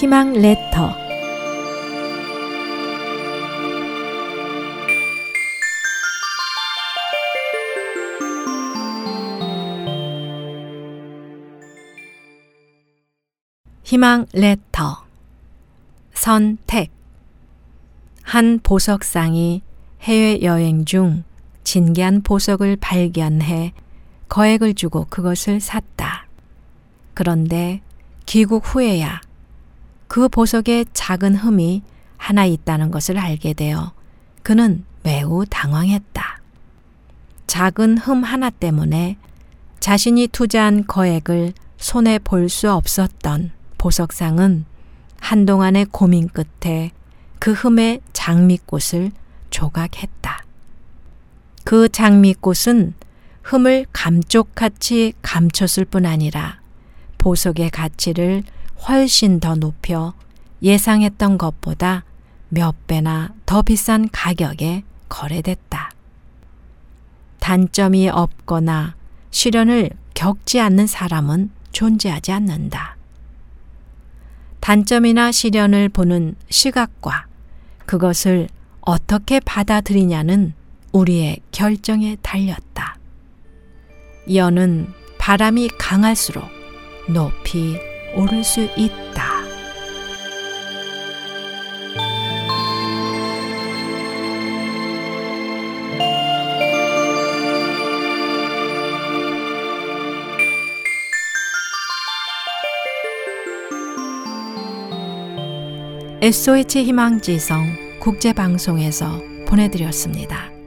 희망 레터. 희망 레터. 선택. 한 보석상이 해외여행 중 진귀한 보석을 발견해 거액을 주고 그것을 샀다. 그런데 귀국 후에야 그 보석에 작은 흠이 하나 있다는 것을 알게 되어 그는 매우 당황했다. 작은 흠 하나 때문에 자신이 투자한 거액을 손에 볼 수 없었던 보석상은 한동안의 고민 끝에 그 흠의 장미꽃을 조각했다. 그 장미꽃은 흠을 감쪽같이 감췄을 뿐 아니라 보석의 가치를 훨씬 더 높여 예상했던 것보다 몇 배나 더 비싼 가격에 거래됐다. 단점이 없거나 시련을 겪지 않는 사람은 존재하지 않는다. 단점이나 시련을 보는 시각과 그것을 어떻게 받아들이냐는 우리의 결정에 달렸다. 연은 바람이 강할수록 높이 오를 수 있다. SOH 희망지성 국제방송에서 보내드렸습니다.